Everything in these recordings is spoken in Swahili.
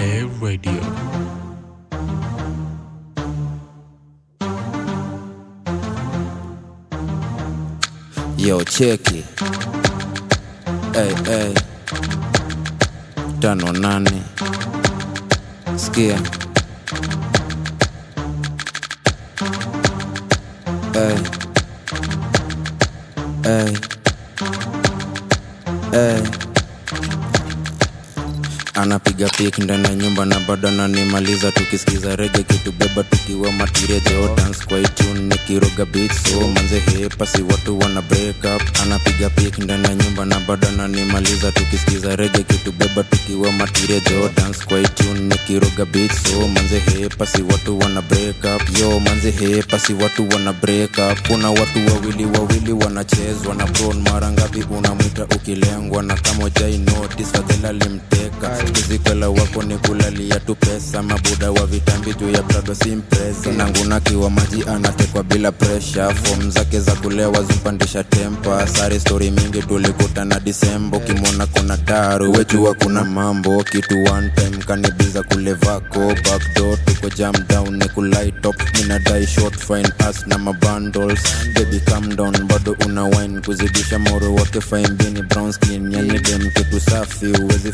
Play Radio. Yo, cheki hey, hey. tano nane sikia anapiga pik ndani ya nyumba na bado ananimaliza tukisikiza rege kitubeba tukiwa matirejo dance kwa itune nikiroga beat so manze hepa si watu wana break up. Anapiga pik ndani ya nyumba na bado ananimaliza tukisikiza rege kitubeba tukiwa matirejo dance kwa itune nikiroga beat so manze hepa si watu wana break up. Yo manze hepa si watu wana break kuna watu wawili wawili wanachezwa na bron mara ngapi unamwita ukilengwa? Na kama fadhela limteka kizikwela wako ni kulalia tu pesa. Mabuda wa vitambi juu ya prado simpresa nangunakiwa maji anatekwa bila presha fom zake za kulewa zipandisha tempa sare stori mingi tulikutana disembo kimona kona daru wejua kuna mambo. Kitu one time kanibiza kule backdoor tuko jam ni kulaitop minadai short fine pass na mabundles baby calm bado una wine. Kuzidisha moro wake fine bini brown skin. Yani dem kitu safi uwezi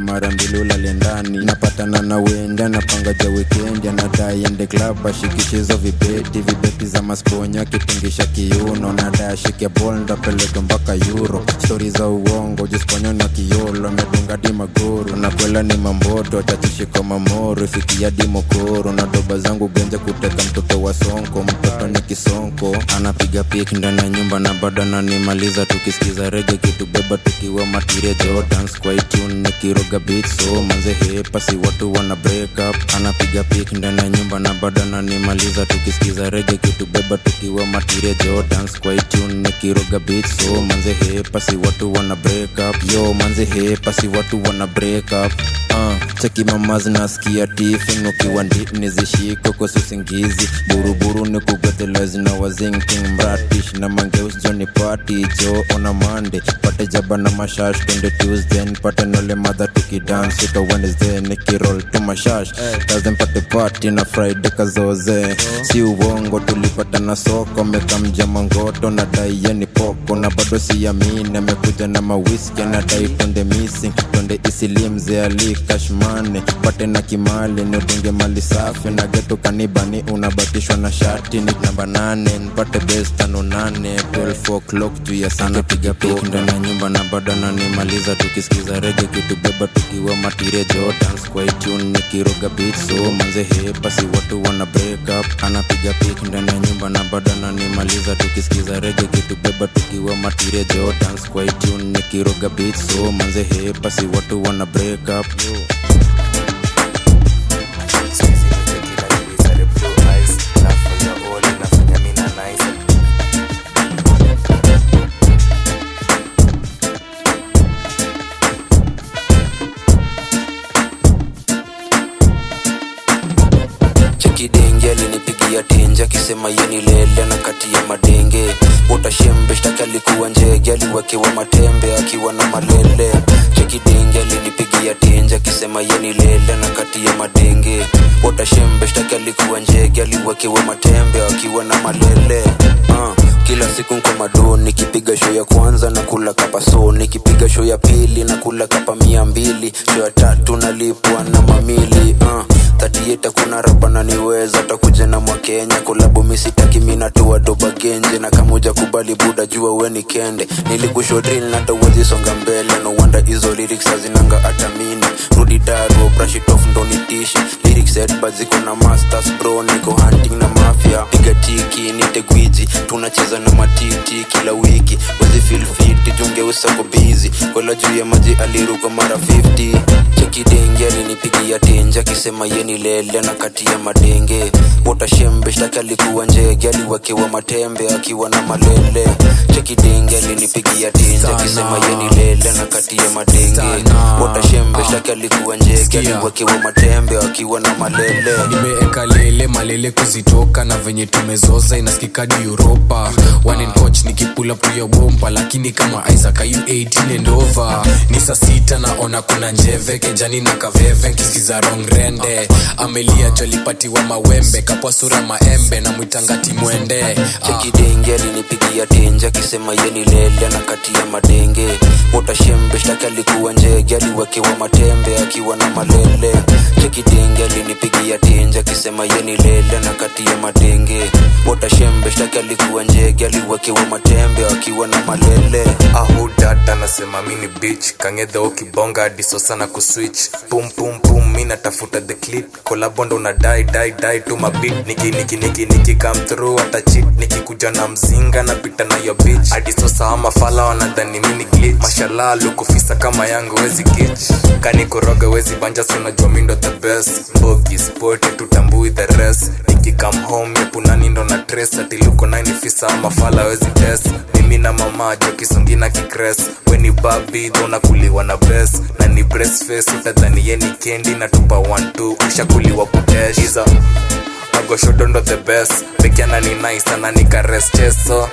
mara mbili ulale ndani. Napatana na wenda napanga ja wikendi anadai ende club ashikishizo vibeti vibeti za masponya kitingisha kiuno nadai ashike bol ndapeleke mpaka yuro stori za uongo jisponya na kiolo amedunga di magoro na ni mamboto chachishiko mamoro fikia di mokoro. Na doba zangu genja kuteka mtoto wa sonko mtoto ni kisonko. Anapiga pik ndani ya nyumba na bado ananimaliza tukisikiza rege kitubeba tukiwa matirejo dance kwa itune nikiroga beat so manze hepa si watu wana break up. Anapiga pik ndani ya nyumba na bado ananimaliza. Tukisikiza rege kitubeba tukiwa matirejo dance kwa itune nikiroga beat so manze hepa si watu wana break up. Yo manze hepa si watu wana break up. Uh, tifin ukiwa ndini zishiko kosusingizi buruburu ni kugwethelezi na wazinking mratish na mangeus joni pati jo ona mande. Pate jaba na mashash twende tuesday pate nole madha tukidance uka wednesday nikirol tu mashash pati na friday kazoze. Si uongo tulipata na soko mekamja mangoto na dai yeni poko na bado siamini amekuja na mawiski anadai twende missing. Twende isilimze ali kashmane pate na kimali nidunge mali safi. Na geto kanibani unabatishwa na shati. Ni namba nane nipate bes tano nane. 12 o'clock juu ya sana piga pik ndani ya nyumba na bado ananimaliza tukisikiza rege kitubeba tukiwa matirejo dance kwa itune nikiroga beat so manze hepa si watu wana break up. Anapiga pick ndani ya nyumba na badana nimaliza tukisikiza rege kitubeba tukiwa matirejo dance kwa itune nikiroga beat so manze hepa si watu wana break up. chekidenge tenje akisema yenilele na kati ya madenge. Watashembeshtaki alikuwa njege aliwekewa matembe akiwa na malele. Chekidenge alinipigia tenje akisema yenilele na kati ya madenge. Watashembeshtaki alikuwa njege aliwekewa matembe akiwa na malele. Uh kila siku nko mado nikipiga sho ya kwanza na kula kapa so nikipiga sho ya pili na kula kapa mia mbili. Sho ya tatu nalipwa na mamili. Uh, tatieta kuna rapa naniweza takuja na mwakenya kolabu misitaki minatua doba genje na kamoja kubali buda jua weni kende. Nilikushodril natawezisonga mbele. No hizo lyrics hazinanga atamini rudi daro brush it off na masters bro niko hunting na mafia. Piga tiki tunacheza na matiti kila wiki. Wezi feel fit kwela juu ya maji aliruka mara 50 chekidenge alinipigia tenje akisema yeni lele na kati ya madenge. Utashembe shtaki alikuwa njege aliwekewa matembe akiwa na malele. Chekidenge alinipigia tinja akisema yeni lele na kati ya madenge. Utashembe shtaki alikuwa njege aliwekewa matembe akiwa na malele. Nimeeka lele malele kuzitoka na venye tumezoza inasikikadi uropa one coach nikipula puya bomba lakini kama isaac ayu 18 and over. Ni saa sita naona kuna njeve kejani na kaveve nkisikiza rong rende. Amelia jolipatiwa mawembe kapwa sura maembe na mwitangati mwende ah. chekidenge alinipigia tenje akisema yeni lele na kati ya madenge. Utashembe shtaki alikuwa njege aliwekewa matembe akiwa na malele. Chekidenge alinipigia tenje akisema yeni lele na kati ya madenge. Utashembe shtaki alikuwa njege aliwekewa matembe akiwa na malele. Ahudata anasema mini bich kangedheo kibonga hadiso sana kuswitch. Pum pum pum mi natafuta the clip. Kolabondo na dai dai dai tu mabit niki niki niki niki through hata chit nikikuja na mzinga napita na yo bitch. Hadiso ama fala wanadhani mini glitch. Mashallah lukufisa kama yangu wezi kich kani koroga wezi banja sunajua mindo the best. Mbogi spote tutambui the rest. Nikikam home yepunani ndo na tres atiluko nainifisa mafala wezi test. Mimi na mama jokisungi na kikres weni babi dhonakuliwa na bes na ni breastface utadhani yeni kendi na tupa 12 ushakuliwa kuteshiza magoshodondo the best. Pekiana ni nice ana nikarescheso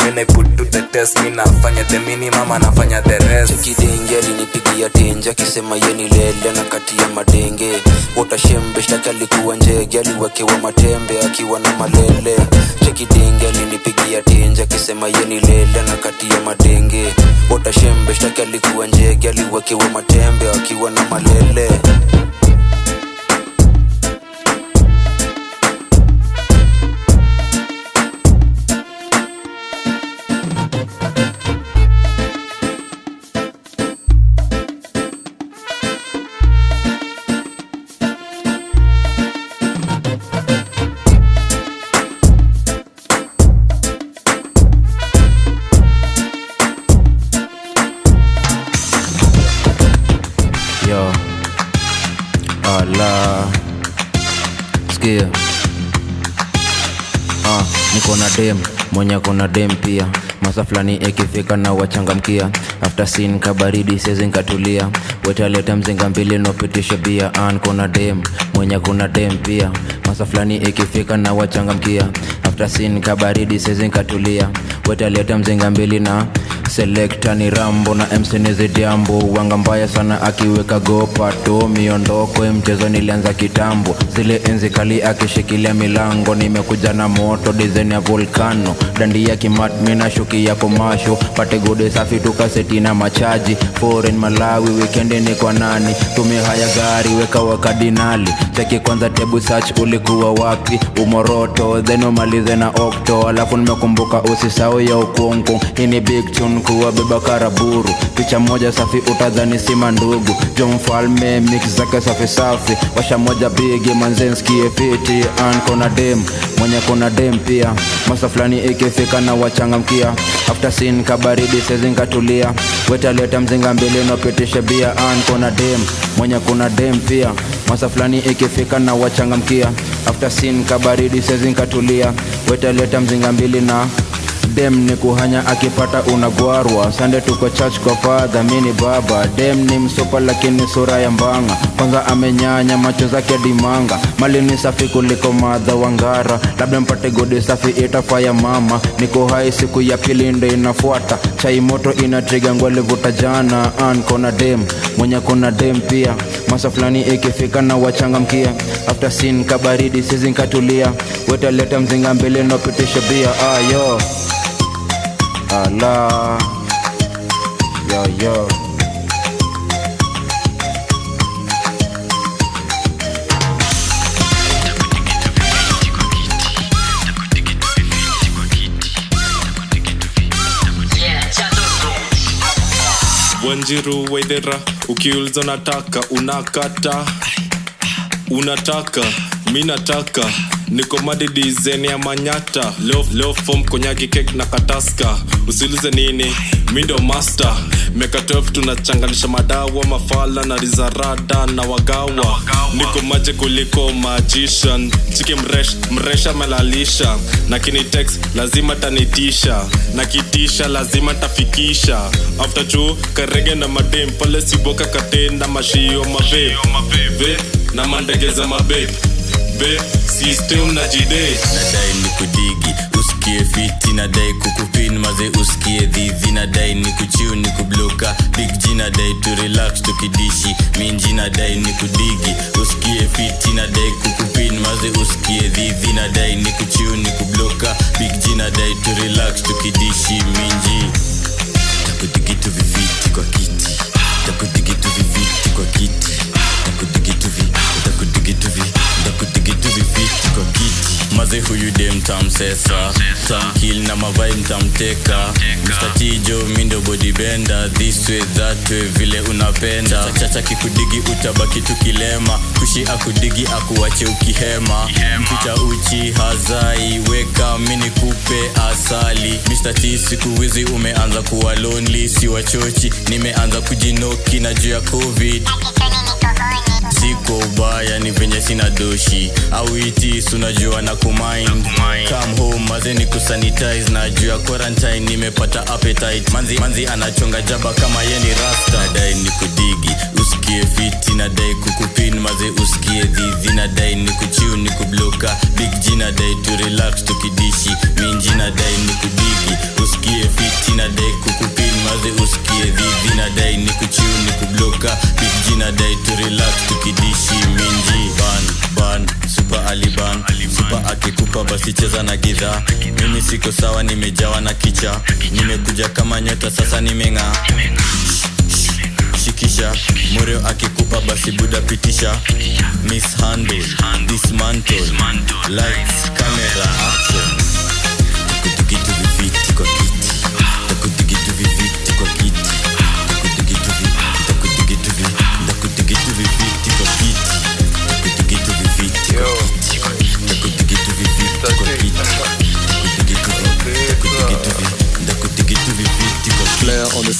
When I put to the test mi nafanya the minimum anafanya the rest. Chekidenge alinipigia tenje akisema yeni lele na kati ya madenge. Utashembe shtaki alikuwa njege aliwekewa matembe akiwa na malele. Chekidenge alinipigia tenje akisema yeni lele na kati ya madenge. Utashembe shtaki alikuwa njege aliwekewa matembe akiwa na malele mwenye kuna dem pia. Masa fulani ikifika na wachangamkia. After sin kabaridi sezi nkatulia wetaleta mzinga mbili nopitisha bia. An kuna dem. Mwenye kuna dem pia. Masa fulani ikifika na wachangamkia. After sin kabaridi sezi nkatulia wetaleta mzinga mbili na selekta ni rambo na msenizi jambo wanga mbaya sana akiweka gopa to miondoko mchezo nilianza kitambo zile enzi kali akishikilia milango nimekuja na moto design ya volcano. Dandi ya kimat mina shuki ya komasho pate gode safi tukaseti na machaji. Foreign malawi wikendi ni kwa nani? Tumia haya gari weka wakadinali cheki kwanza tebu search ulikuwa wapi? Umoroto then umalize na okto alafu nimekumbuka usisau ya ukungu. Hii ni big tune kuwa beba karaburu. Picha moja safi utadhani sima ndugu jo mfalme mix zake safi safi. Washa moja bigi an kona dem mwenye kona dem pia. Masa fulani ikifika na wachangamkia. After sin kabaridi sezinkatulia wetaleta mzinga mbili nopitishe bia an dem mwenye kuna dem pia. Masa fulani ikifika na wachangamkia. After sin kabaridi sezinkatulia wetaleta mzinga mbili na dem ni kuhanya akipata unagwarwa. Sande tuko church kwa fadha mini baba. Dem ni msupa, lakini sura ya mbanga. Kwanza amenyanya macho zake dimanga mali ni safi kuliko madha wangara labda mpate godi safi itafaya mama. Niko hai siku ya pili ndo inafuata. Chai moto inatriga ngwalivuta jana. An kona dem mwenye kuna dem pia. Masa fulani ikifika na wachangamkia. After sin kabaridi sizinkatulia wetaleta mzinga mbele nopitisha bia. Ayo ala yo yo. Wanjiru wedhera ukiuliza unataka unakata. Unataka mi nataka niko madidizeni ya manyata. Leo, konyagi kek na kataska. Usilize nini? Mindo master. Meka 12 tunachanganisha madawa mafala na rizarada na wagawa. Niko maje kuliko magician. Chiki mresh, mresha melalisha. Na kinitex lazima tanitisha. Na kitisha lazima tafikisha. After juu karege na madem. Pale siboka katenda mashio mabe. Na mandegeza mabe be system na jide nadai ni kudigi usikie fiti nadai kukupin maze usikie dhidhi nadai ni kuchiu ni kubloka big nadai tu tukidishi. Minji nadai ni kudigi usikie fiti nadai kukupin maze usikie dhidhi nadai ni kuchiu ni kubloka big nadai tu tukidishi. Minji takudigitu viviti kwa kiti takudigitu viviti kwa kiti maze huyu dem tamsesa. Tamkil na mavai mtamteka. Mstatijo mindo bodibenda. This way vile unapenda. Chacha kikudigi utabaki tukilema kushi akudigi akuwache ukihema. Mficha uchi hazai. Weka mini kupe asali. Mistati T siku wizi umeanza kuwa lonely. Si wachochi nimeanza kujinoki. Na juu ya covid siko ubaya ni venye sina doshi. Au itis unajua na kumind. Home mazeni kusanitize. Na juu ya quarantine nimepata appetite. Manzi, manzi anachonga jaba kama ye ni rasta. Nadai ni kudigi usikie fiti nadai kukupin. Maze usikie dhidhi nadai ni kuchiu ni kubloka. Big g nadai tu relax tukidishi. Minji nadai ni kudigi usikie fiti nadai kukupin. Maze usikie dhidhi nadai ni kuchiu ni kubloka. Big g nadai tu relax tukidishi minji ban ban super aliban. Super akikupa basi cheza na gidhaa mimi siko sawa nimejawa na kicha. Nimekuja kama nyota sasa nimeng'aa shikisha mureo akikupa basi buda pitisha. Mishandle dismantle. Lights camera action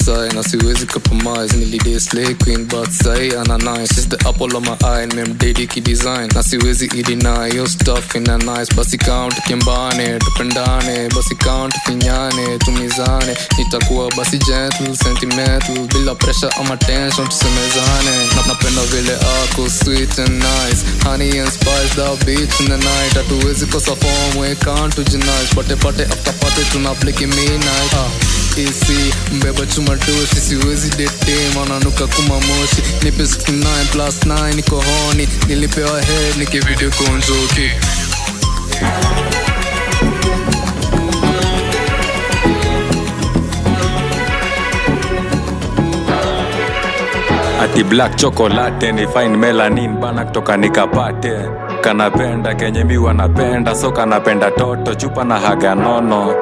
side na siwezi compromise nilidai slay queen but sai ana nice. Is the apple of my eye memdedi kidesign na siwezi ideny yo stuff ina nice. Basi count kimbane tupendane. Basi count finyane tumizane. Nitakuwa basi gentle sentimental. Bila pressure ama tension tusemezane. Na napenda vile ako sweet and nice. Honey and spice the bitch in the night. Hatuwezi kosa form we can't tujinice pate pate after pate tuna bliki midnight ah isi mbeba chuma doshi siwezi dete mananuka kuma moshi. Nipe 69 plus 9 niko honi nilipewa head nikivideo ati black chocolate ni fine melanin bana kutoka nikapate. Kanapenda kenye miwa napenda so kanapenda toto chupa na haga nono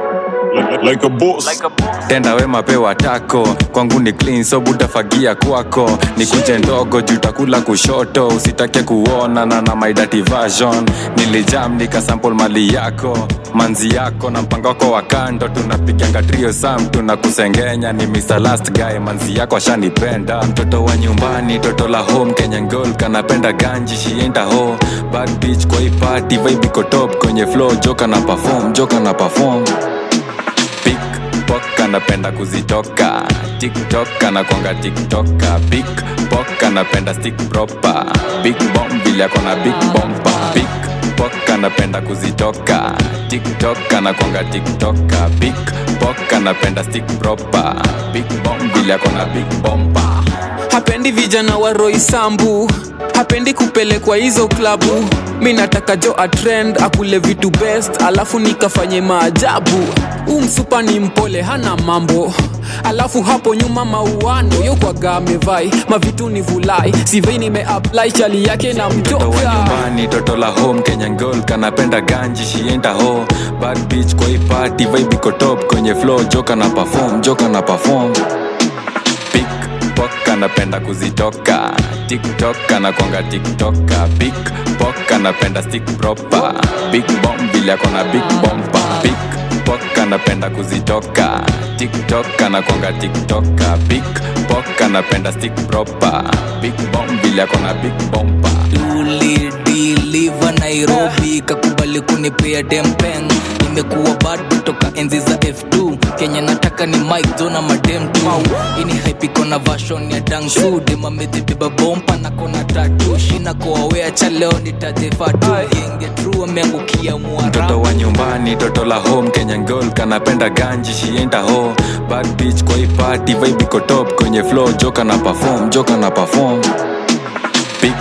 like a boss. Tenda wema pewa tako. Kwangu ni clean so butafagia kwako. Ni kunje ndogo juu takula kushoto. Usitake kuona na na my dirty version. Nilijam nikasample mali yako. Manzi yako na mpango wako wa kando. Tunapiganga trio sam tunakusengenya. Ni Mr. last guy manzi yako ashanipenda. Mtoto wa nyumbani toto la home Kenyan girl kanapenda ganji shienda ho bad bitch kwa hii party vibe iko top. Kwenye flow joka na perform joka na perform Pickpock kuzitoka. Tiktoka tiktok konga tiktoka. Big pok napenda stick proper. Big bomb vile akona big bomba. Pickpock anapenda kuzitoka. Tiktok konga tiktoka. Big poka napenda stick proper. Big bomb vile akona big bomba. Hapendi vijana wa roisambu hapendi kupelekwa hizo klabu mi nataka jo atrend akule vitu best alafu nikafanye maajabu. Umsupa msupa ni mpole hana mambo. Alafu hapo nyuma mauano yokwaga amevai mavitu ni vulai. Sivei nimeapply chali yake na mtoka toto la home kenya girl kanapenda ganji shienda ho bad beach kwa hii party vibe iko top kwenye flow joka na perform joka na perform pok napenda kuzitoka. Tiktok anakwanga tiktoka. Big pok anapenda stick proper. Big bomb bila kona big bomba big pok anapenda kuzitoka. Tiktok anakwanga tiktoka. Big pok anapenda stick proper. Big bomb bila kona big bompa tulidiliva nairobi. Kakubali kunipea dempeng nimekuwa bado toka enzi za f2 kenya nataka ni mikzona madem tu ini haipiko vashon ya dangsu demamezibeba bompa na kona tatu shina koawea cha leo nitajefatu genge tru ameangukia mwaramtoto wa nyumbani toto la home. Kenya girl kanapenda ganji shienda ho bad bitch kwa ipati vibe top. Kwenye flow joka na perform joka na perform. Big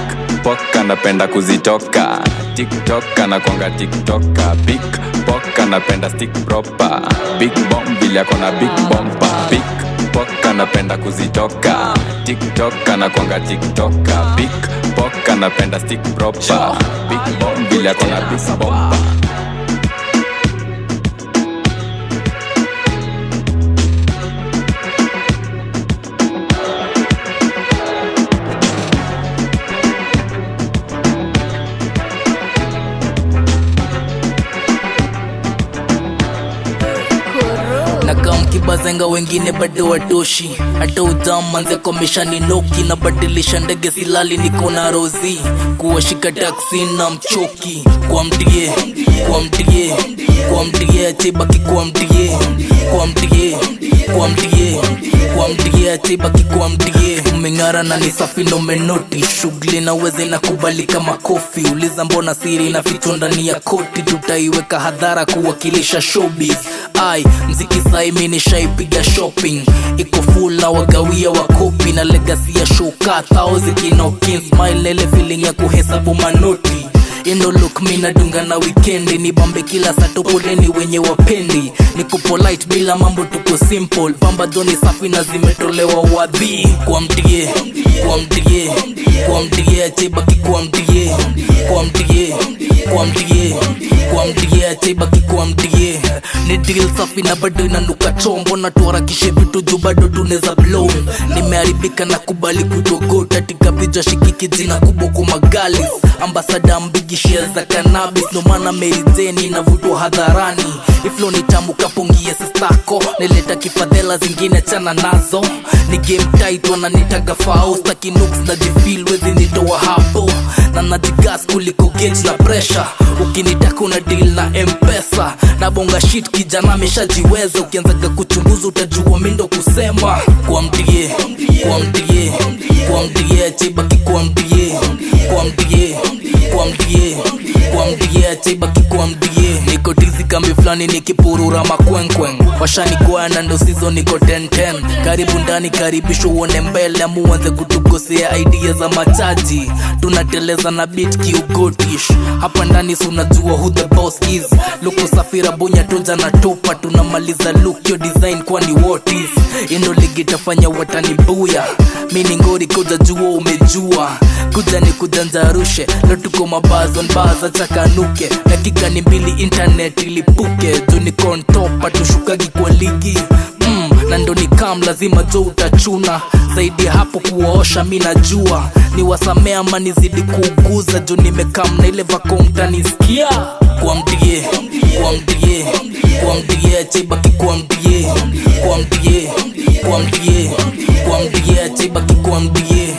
pok anapenda kuzitoka. Tiktok anakwanga tiktoka big pok anapenda stick proper. Big bomb vile akona big bompa big pok anapenda kuzitoka. Tiktok anakwanga tiktoka big pok anapenda stick proper. Big bomb vile akona big bompa kamkibazenga wengine bado watoshi hata ujamanze komeshani noki na badilisha ndege silali niko na rozi kuwashika taksi na mchoki. Kwa mtie kwa mtie kwa mtie achibaki kwa mtie kwa mtie kwa mtie kwa mtie achibaki kwa mtie umeng'ara na ni safi ndo shughuli na uweze na makofi uliza mbona siri na ndani ya koti. Tutaiweka hadhara kuwakilisha showbiz. Ai mziki saimi nishaipiga shopping. Iko wagawia wakopi na legasi ya shuka ile feeling ya kuhesabu manoti. Ino look mi nadunga na wikendi ni bambe kila satopoleni wenye wapendi. Ni polite bila mambo tuko simple. Pamba dhoni safi na zimetolewa wadhi kwa mtie kwa mtie kwa mtie achebaki kwa mtie kwa mtie kwa mtie kwa mtie achibaki kwa mtie ni deal safi na bado inanuka chombo na tuharakishe vitu juu bado tuneza blow? Nimeharibika na kubali kutogota tikapija shikiki jina kubwa kwa magali. Ambasada mbigishia za kanabis nomana merizeni inavutwa hadharani. Iflo ni tamu kapungie sistako nileta kifadhela zingine chana nazo. Ni game tight wananitaga fao staki na jifil nitoa hapo. Na najigas kuliko gage na pressure ukinitaka una deal na mpesa. Na bonga shit kijana ameshajiweza. Ukianzaga kuchunguza utajua mindo kusema. Kwa mtie kwa mtie kwa mtie achibaki kwa mdie kwa niko tizi kambi fulani nikipurura makwenkwen washanikoa na ndo sizo niko 1010 karibu ndani karibisho uone mbele amuanze kutugosea idea za machaji tunateleza na bit kiugotish. Hapa ndani sunajua who the boss is. Luku safira bunya toja na topa tunamaliza look design kwani what indo ligi tafanya watani buya. Mini ngori kuja jua umejua. Kuja ni kujanjarushe lo tuko mabazon chakanuke dakika ni mbili internet ilipuke juni kontopa tushukagi kwa ligi. Mm, na ndo ni kam lazima jo utachuna. Zaidi hapo kuwaosha mi najua. Ni wasamea ama nizidi kuuguza juu nimekam na ile vako mtanisikia kwa mdie kwa mdie kwa mdie achibaki kwa mdie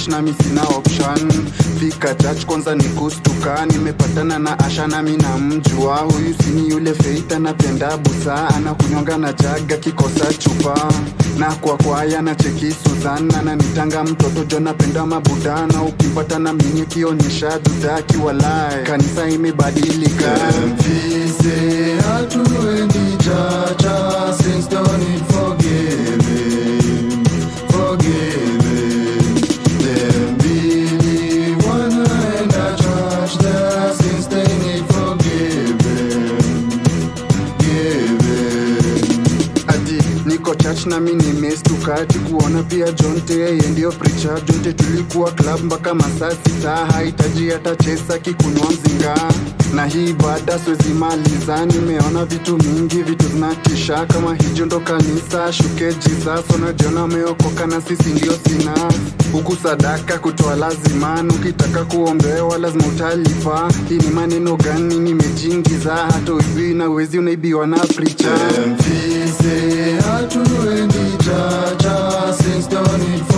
twende church na misina option. Fika church kwanza ni kustuka. Nimepatana na asha nami na mjua huyu sini yule feit anapenda busa. Anakunywanga na jaga kikosa chupa. Na kwa kwaya na cheki Suzana. Ananitanga mtoto jo napenda mabudana. Ukipata na mini kionyesha dudaki walai kanisa imebadilika. Mfise hatuendi chacha niko church na nimestukati kuona pia jonte yeye ndio preacher. Jonte tulikuwa club mpaka masaa sita hahitaji hata chesa kikunwa mzinga. Na hii baada siwezi maliza nimeona vitu mingi vitu zinatisha kama hijo ndo kanisa shuke jesus unajiona ameokoka na sisi ndio sina. Huku sadaka kutoa lazima ukitaka kuombewa lazima utalipa. Hii ni maneno gani nimejingiza? Hata ujui na uwezi unaibiwa na preacher To indeed. it, just sings down in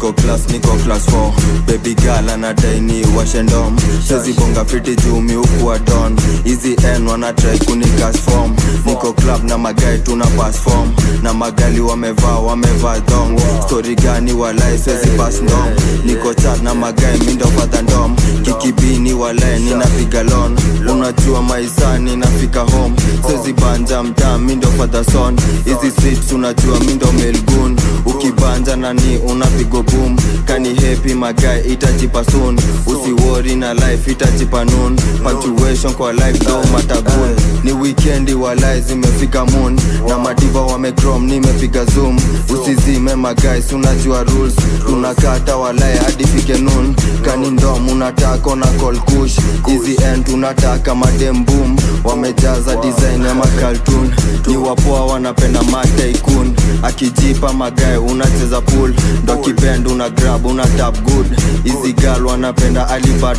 niko class niko class 4 baby girl anadai ni washendom sezi bonga fiti jumi huku wa don hizi n wanatrai kunikas form. Niko club na magai tuna pass form. Na magali wamevaa wamevaa dong story gani walai sezi pass ndom. Niko chat na magai mindo fadha ndom. Kikibini walai ninapiga lon unajua maisani nafika home. Sezi banja mtaa mindo fadha son. Hizi streets unajua mindo melgun ukibanja nani unapigo boom? Kani happy magai itajipa soon. Usiwori na life itajipa noon. Punctuation kwa life do matagun ni weekendi walai zimefika moon. Na madiva wamecrom nimepiga zoom. Usizime magais unajua rules. Tunakata walai hadi noon. Kani ndom unataka na call kush. Hizi end tunataka madem wamejaza design ya makaltun ni wapoa wanapenda mataikun akijipa magae unacheza pool. Ndo kibend una grab una tap good. Hizi gal wanapenda alibad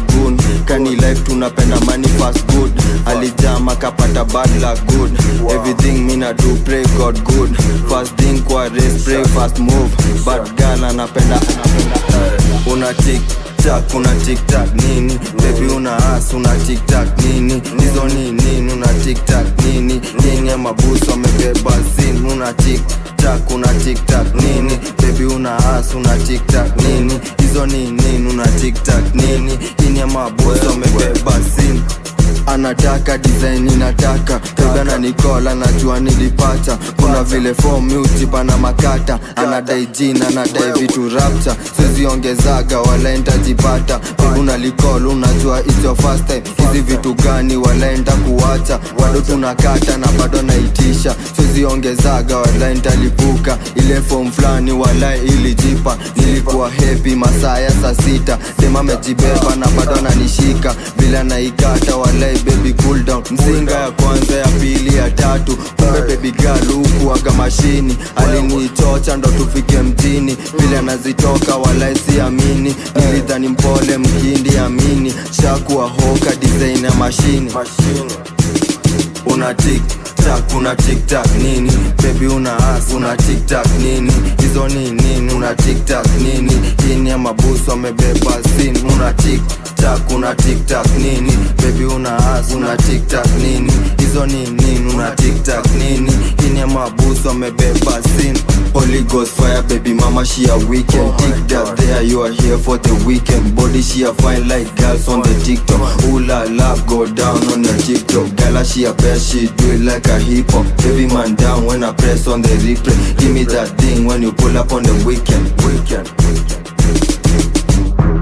kani life tunapenda money fast good. Alijama kapata bad luck good. Everything mina do pray god good. Fast thing kwa race pray fast move. Bad gal anapenda una tik tak una tiktak nini? Bebi una as una tiktak nini? Hizo ni nini? Una tiktak nini? Yenye mabusu amebeba zin. Una tiktak una tiktak nini? Bebi una as una tiktak nini? Hizo ni nini? Una tiktak nini? Yenye mabusu amebeba sin anataka design inataka pegana nikola najua nilipata. Kuna vile na makata. Anadai jina anadai vitu rapta siziongezaga wala ntajipata peguna likol unajua it's first hizi vitu gani walaenda kuwacha bado tunakata na bado naitisha. Siziongezaga walaentalipuka ile fom fulani wala ilijipa. Nilikuwa hepi masaa ya saa sita. Demamejibeba na bado ananishika. Bila naikata walai baby cool down. Mzinga ya kwanza ya pili ya tatu. Kumbe baby girl huku aga mashini. Alinichocha ndo tufike mjini. Vile anazitoka walai siamini. Nilidhani mpole mkindi amini. Shakuwa hoka design ya mashini una tik tak una tiktak nini? Bebi una as una tiktak nini? Hizo ni nini? Una tiktak nini? Chini ya mabusu amebeba sin una tiktak una tiktak nini? Bebi una as una tiktak nini? Hizo ni nini? Una tiktak nini? Chini ya mabusu amebeba sin Holy Ghost fire baby mama she a weekend Tick that there you are here for the weekend. Body she a fine like girls on the TikTok. Ooh la la go down on your TikTok. Gala she a she do it like a hip hop. Heavy man down when I press on the replay. Give me that thing when you pull up on the weekend Weekend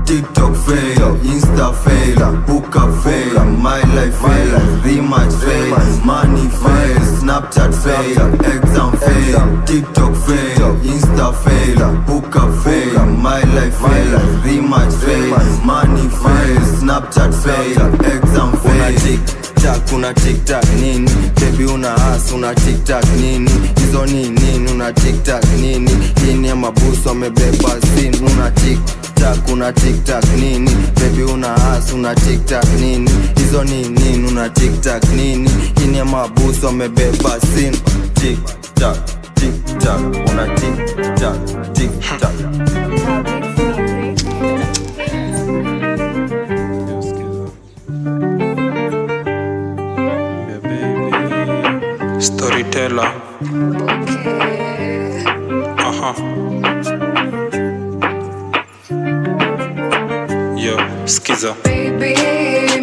TikTok fail, Insta fail, Hookah fail, My life fail, Rematch fail, Money fail, Snapchat fail, Exam fail tiktok fail insta fail hook up fail my life fail rematch fail money fail snapchat fail una tiktak nini? Bebi una as una tiktak nini? Hizo ni nini? Una tiktak nini? Ini ya mabusu amebeba sin una tiktak una tiktak nini? Bebi una as una tiktak nini? Hizo ni nini? Una tiktak nini? Ini ya mabusu amebeba sin tiktak tiktak una tiktak tiktak storyteller. Aha uh-huh. yo skiza Baby,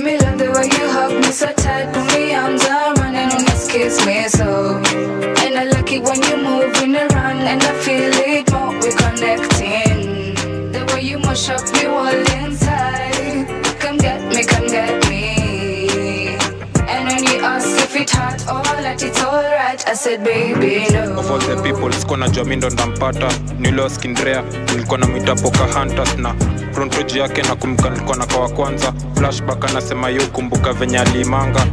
me love the way you hug me. So tight, put me arms around and just kiss me so. And I like it when you moving around and I feel it more, we connecting. The way you mash up me all inside, I said baby no. of all the people sikuwa najua mi ndo ndampata niloskindrea nilikuwa na mwita poka hunters na frontoji yake na kumbuka nilikuwa na kawa kwanza. Flashback anasema yo kumbuka venye aliimanga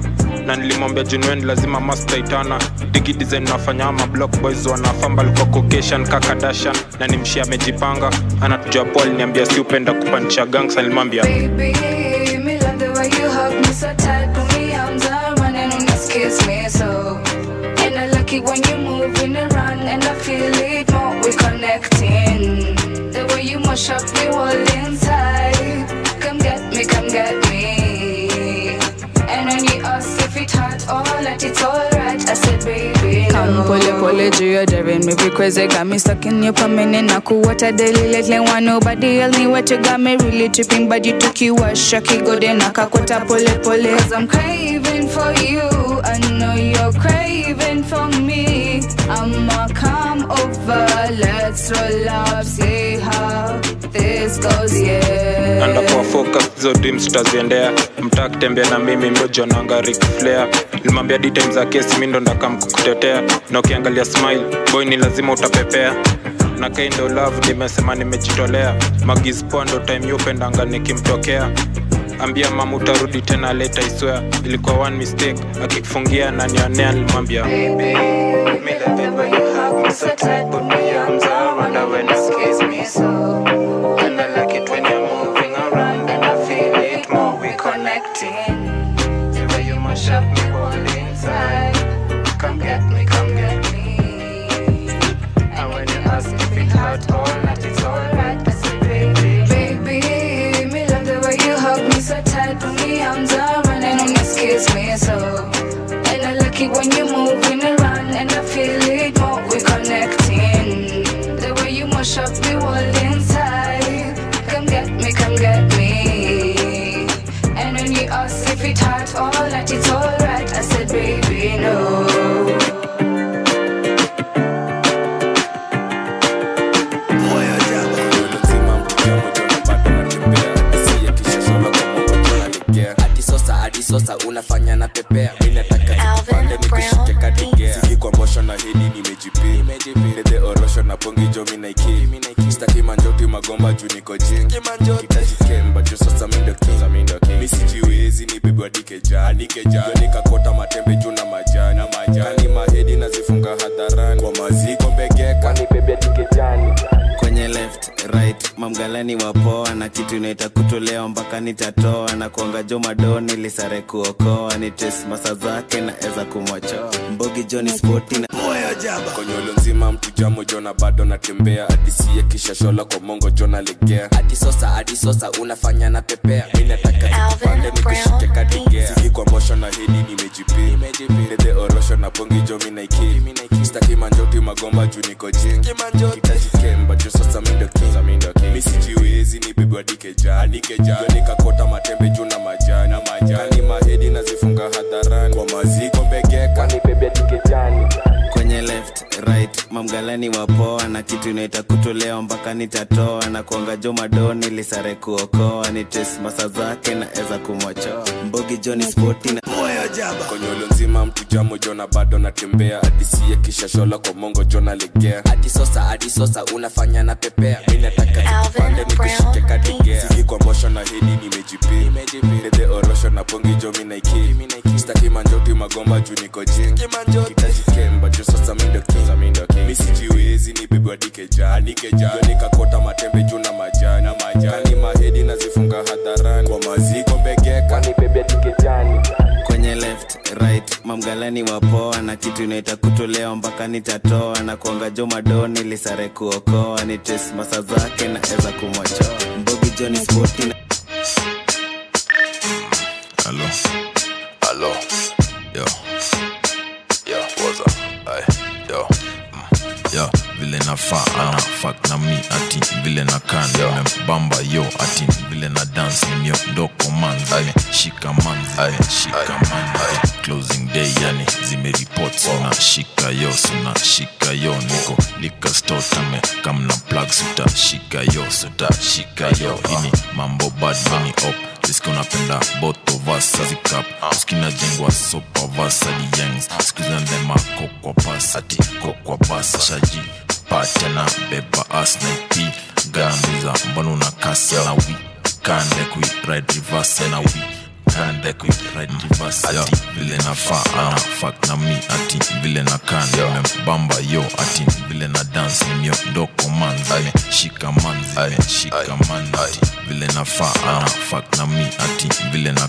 na nilimwambia junwen lazima mastaitana digi design nafanya ama block boys wanafamba. Alikuwa kokeshan kakadashan na nimshia amejipanga. Anatujua po aliniambia si upenda kupanisha gangs alimwambia like it when you're moving around and I feel it more, we connecting. The way you mash up me all inside, come get me, come get me. And when you ask if it hot or that it's alright, I said baby no. Come pole pole juu you're driving me be crazy Got me stuck in your permanent na kuwata daily lately Want nobody else me what you got me really tripping But you took you a shocky go then akakwata pole pole Cause I'm craving for you. I know you're me. I'ma come over. Let's roll up, see how this goes, yeah. andakuwa focus hizo dreams tutaziendea. Mtaa kutembea na mimi mdojonanga rikflea limwambia dtime za kesi mi ndo ndakamkukutetea na ukiangalia smile boy ni lazima utapepea. Na kaindo love nimesema nimejitolea. Magispoa ndo time yupendanga nikimtokea ambia mama utarudi tena leta iswea ilikuwa one mistake. Akikufungia na nionea nilimwambia So tight, put me arms around her when kiss me so. Kiss me so. And I like it when you're moving na jo madoni lisare kuokoa ni tesmasa zake na eza kumwachoa mbogi joni spoti na konyolo nzima mtu jamo jona bado natembea. Adisie kishashola kwa mongo jona legea. Adisosa adisosa unafanya na pepea. Minataka ikupande nikushike kadigea. Sikikwambosho na hedi nimejipinede orosho na pongi jo minaiki staki manjoti magomba juu niko misijiwezi ni bebwa dikejani nikakota right wapoa na kitu inaita kutolewa mpaka nitatoa. Na kuanga jo madoni lisare kuokoa. Ni tes masa zake na eza kumwachoa mbogi joni spoti na jaba. Konyolo nzima mtu jamo jona bado natembea. Adisia kishashola kwa mongo jona legea. Adisosa adisosa unafanya na pepea. Mi nataka pande nikushike kadigea siki kwa mbosho na hedi nimejipi nede orosho na pongi jo minaiki staki manjoti magomba juu niko jingi kitajikemba dikeja nikakota matembe juu na majani. Majani mahedi nazifunga hadharani. Kwa maziko mbegeka. Kwenye left right mamgalani wapoa na kitu inaita kutolewa mpaka nitatoa na kuanga jo madoni lisare kuokoa ni tes masa zake na eza kumwachoa mbogi joni spoti na. Hello. Yo, vile nafaa ana na mi ati vile na kan nimembamba yo ati vile na dance nimeondoko manzi. Shika manzi. Closing day yani zimeripot shika yo suna shika yo niko lika store tame. Kamna plug suta shika yo suta shika yo. Ini mambo bad bunny up Siski unapenda both of zikap skina sopa vasadi yangs. Skuzandema kwa pas ati kokwa pasa shaji patena beba as na ipi ganambiza mbona una kasa na wi kande kui ride reverse na wi vile nafaa na mi ati vile na yo. Ati vile na dance. Nimeondoko manzi shika manzi shika manzi. Vile nafaa ana fuck na mi ati vile na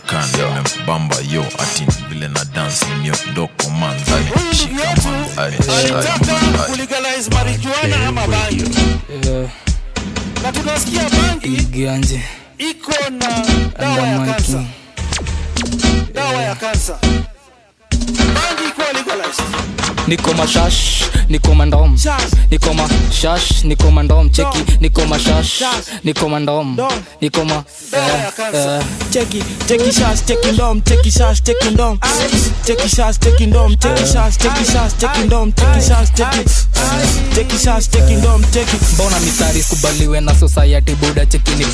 yo. Ati vile na dance. Nimeondoko manzi shika manzi. Kulegalize marijuana ama bangi na tunasikia bangi iganje iko na dawa ya kansa dawa ya kansa bangi iko legalized. Niko mashash niko mandom niko mashash niko mandom cheki niko mashash niko mandom niko ma eh, eh. cheki cheki shash cheki ndom cheki shash cheki ndom. Cheki shash cheki ndom cheki shash cheki shash cheki ndom cheki shash cheki cheki mbona mistari kubaliwe na society buda cheki ni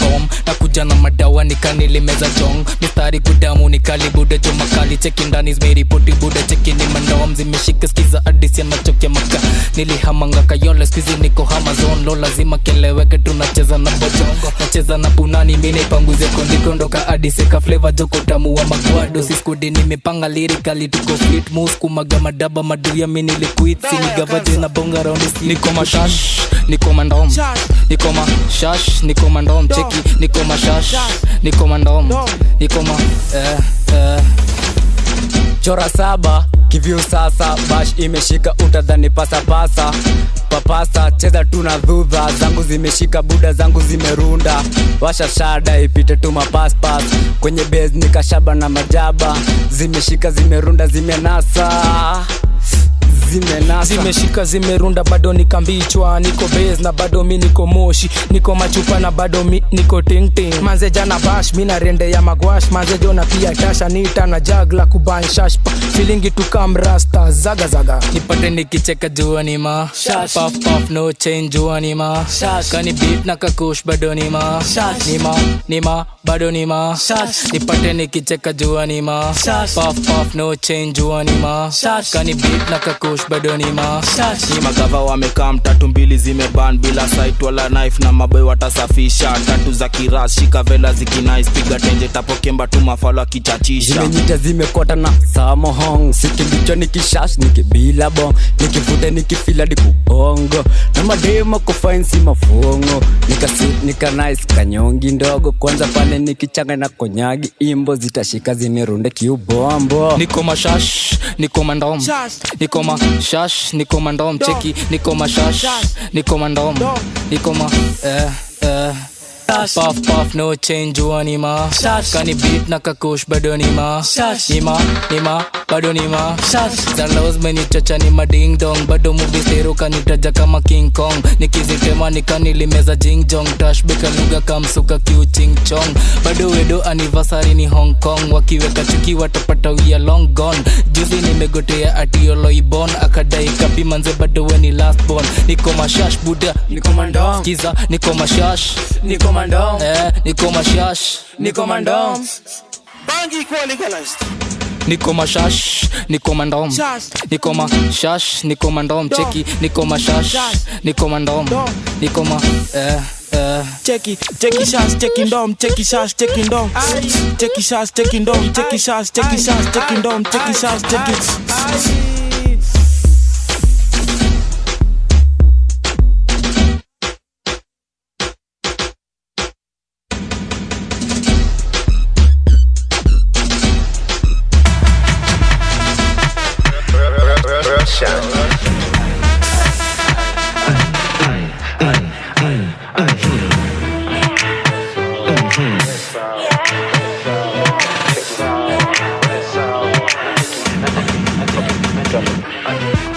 na kuja na madawa nikanilimeza chong. Mistari kudamu nikalibuda jo makali cheki zimeripoti buda cheki ni zimeshika skiza adisi anachokia maka. Nilihamanga kayole skuizi niko hamazon lo lazima keleweke tunacheza na bojongo nacheza na punani mine panguze kondikondoka adiseka fleva jokotamu wa makwado. Siskudi nimepanga lirikali tuko fit mus kumaga madaba maduya minilikuit sinigavaje na bonga raundi niko mashash niko mandom niko mashash niko cheki niko mashash niko mandom niko eh, eh. chora saba kivyu sasa bash imeshika utadhani pasapasa papasa cheza tu na dhudha zangu zimeshika buda zangu zimerunda. Washa shada ipite tu mapaspas kwenye bes nikashaba na majaba. Zimeshika zimerunda zimenasa zimenasa. Zimeshika zimerunda bado nikambichwa niko base na bado mi niko moshi. Niko machupa na bado mi niko tingting manze jana bash mi na rende ya magwash. Manze jona pia tasha nita na jagla kubanshashpa filingi tukamrasta zagazaga nipate nikicheka juani ma. Paf paf no chain juani ma. Kani beat na kakush bado ni ma. Nima nima bado ni ma. Nipate nikicheka juani ma. Paf paf no chain juani ma. Kani beat na kakush bado ni mashati magava wamekaa mtatu mbili zimeban bila site wala knife na maboy watasafisha. Tatu za kiras shika vela zikinais piga tenje tapokemba tu mafalo akichachisha zimenyita zimekota na samohong sikimbicho nikishash nikibila bong. Nikivute nikifila dikubongo na mademo kufainsi mafungo. Nikasit nikanais kanyongi ndogo. Kwanza pale nikichanga na konyagi imbo zitashika zimerunde kiubombo. Niko mashash niko mandom niko mashash niko mandom cheki niko mashash niko mandom niko ma eh, eh. Puff puff no change juani ma. Kani beat na kakush bado ni ma. Nima nima bado ni ma Zalos menichocha ni ma ding dong. Bado movie stereo kanitaja kama King Kong. Nikizitema nikanilimeza jing jong. Tash beka lugha kamsuka kiu ching chong. Bado wedo anniversary ni Hong Kong. Wakiweka chuki watapata we are long gone. Juzi nimegotea atiolo ibon Akadai kapi manze bado we ni last born. Niko mashash buda Niko mandong Kiza niko mashash Niko mandong eh, niko mashash Niko mandong bangi ikuwa legalized niko mashash niko mandom niko mashash niko mandom cheki niko mashash niko mandom niko ma eh, eh. cheki cheki shas cheki shas cheki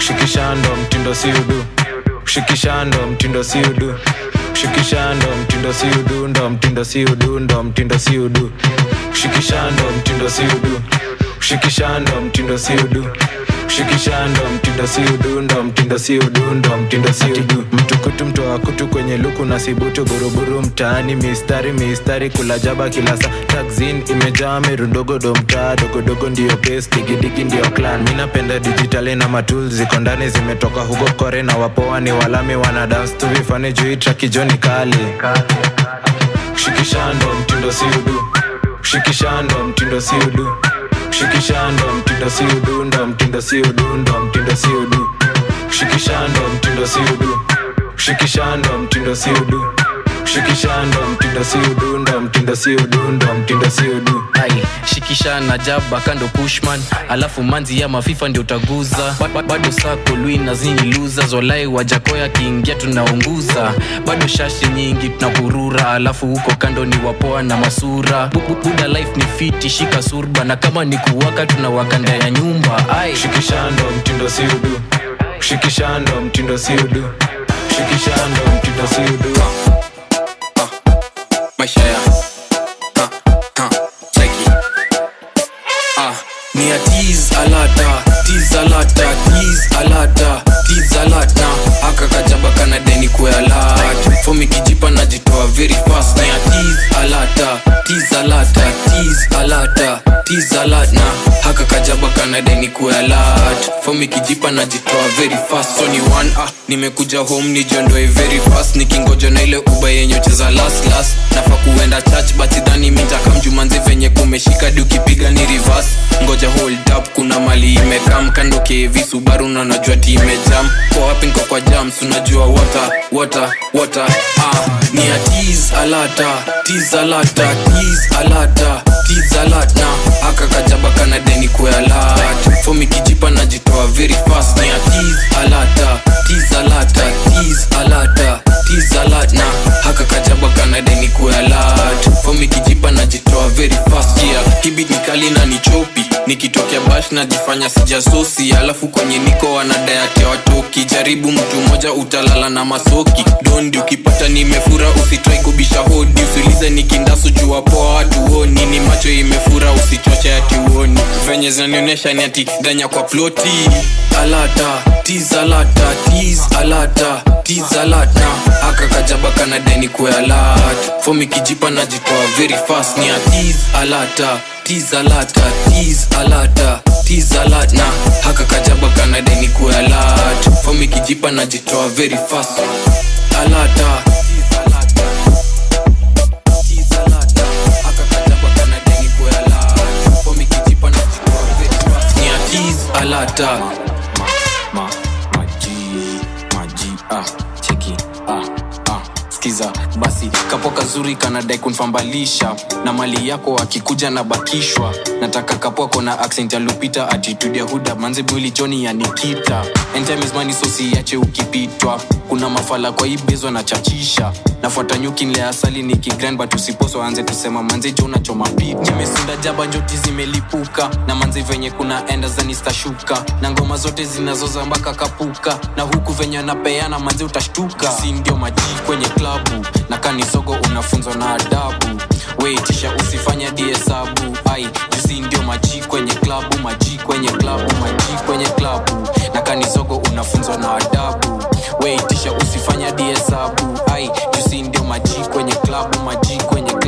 shikishando mtindo siudu shikishando mtindo siudu shikishando mtindo siudu ndo mtindo siudu ndo mtindo siudu shikishando mtindo siudu shikishando mtindo siudu shikishando mtindo siudu ndo mtindo siudu ndo mtindo siudu mtukutu mtoa kutu kwenye luku na sibutu. Buruburu mtaani mistari mistari kula jaba kila saa. Taxin imejaa merundogodo mtaa dogodogo ndiyo pes digidigi ndiyo clan. Minapenda dijitali na matul ziko ndani zimetoka huko kore na wapoa ni walami wana dance trakijoni kali. Shikishando mtindo siudu shikishando mtindo siudu shikishando mtindo siudu ndo mtindo siudu ndo mtindo siudu shikishando mtindo siudu shikishando mtindo siudu mtinda si udunda mtinda si udunda mtinda si udu. Ai shikisha na jaba kando kushman alafu manzi ya mafifa ndio utaguza. Ba- ba- bado sako lui na zini luza. Zolai wajakoya kiingia tunaunguza. Bado shashi nyingi tunakurura. Alafu huko kando ni wapoa na masura. Bu- bu- buda life ni fiti shika surba. Na kama ni kuwaka tunawaka ndani ya nyumba. Ai shikishando mtindo siudu shikishando mtindo siudu shikishando mtindo siudu share. Huh, huh, check it. ah, ni ya tease alata tease alata tease alata tease alata aka kajaba kana deni kwe alata fomi kijipa najitoa very fast. Ni ya tease alata tease alata tease alata tease alata haka kajaba kana deni kwe alata fomi kijipa najitoa very fast. So ni one ah nimekuja home nijiondoe very fast. Nikingoja na ile uba yenye ucheza last last. Nafa kuenda church but dhani mintakamjumanzi venye kumeshika dukipiga ni reverse. Ngoja hold kuna mali imekam. Kando kevisu baru na najua timejam kwa wapi kwa jams unajua water water water. Ah ni ya tease alata tease alata tease alata tease alata aka kajaba kana deni kwe alata kijipa najitoa very fast. Ni ya tease alata tease alata tease alata alata fomi kijipa najitoa very fast yeah. Hibit na ni chopi nikitokea bash najifanya sijasosi alafu kwenye niko wanadayate watoki jaribu mtu mmoja utalala na masoki. Dondi ukipata nimefura usitrai kubisha hodi. Usiulize nikindasu jua poa watu honi ni macho imefura usichoche ati uoni. Venye zinanionyesha ni ati danya kwa ploti. Alata tizalata tiz alata tiz alata. Aka deni kwe alata fomi najitoa very fast ni atiz alata tiz alata tiz alata tiz alata haka kajaba kana deni kwe alata fomi kijipa najitoa very fast. Alata alata kapo kazuri kanadai kunfambalisha na mali yako akikuja na bakishwa. Nataka kapo ako na accent ya lupita ya huda manze mwili joni ya nikita. Sosi ukipitwa. Kuna mafala kwa ibezwa na chachisha. Nafuata nyuki nle asali ni kigran but usiposo anze tusema manze jo nachoma nimesinda jaba njoti zimelipuka. Na manze venye kuna enda zanistashuka na ngoma zote zinazozambaka kapuka. Na huku venye napeana manze utashtuka. Si ndio maji kwenye klabu. Na kanisogo unafunzwa na adabu. Weitisha usifanya diesabu ai jusi ndio maji kwenye klabu maji kwenye klabu maji kwenye klabu. Na kanizogo unafunzwa na adabu. Weitisha usifanya diesabu ai jusi ndio maji kwenye klabu maji kwenye klabu